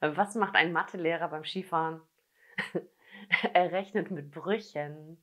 Was macht ein Mathelehrer beim Skifahren? er rechnet mit Brüchen.